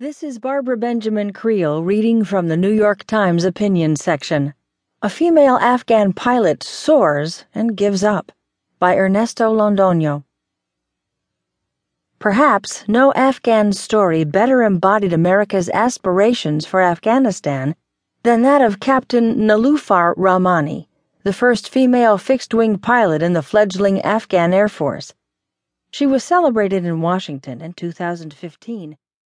This is Barbara Benjamin Creel reading from the New York Times opinion section. A female Afghan pilot soars and gives up by Ernesto Londoño. Perhaps no Afghan story better embodied America's aspirations for Afghanistan than that of Captain Niloofar Rahmani, the first female fixed wing pilot in the fledgling Afghan Air Force. She was celebrated in Washington in 2015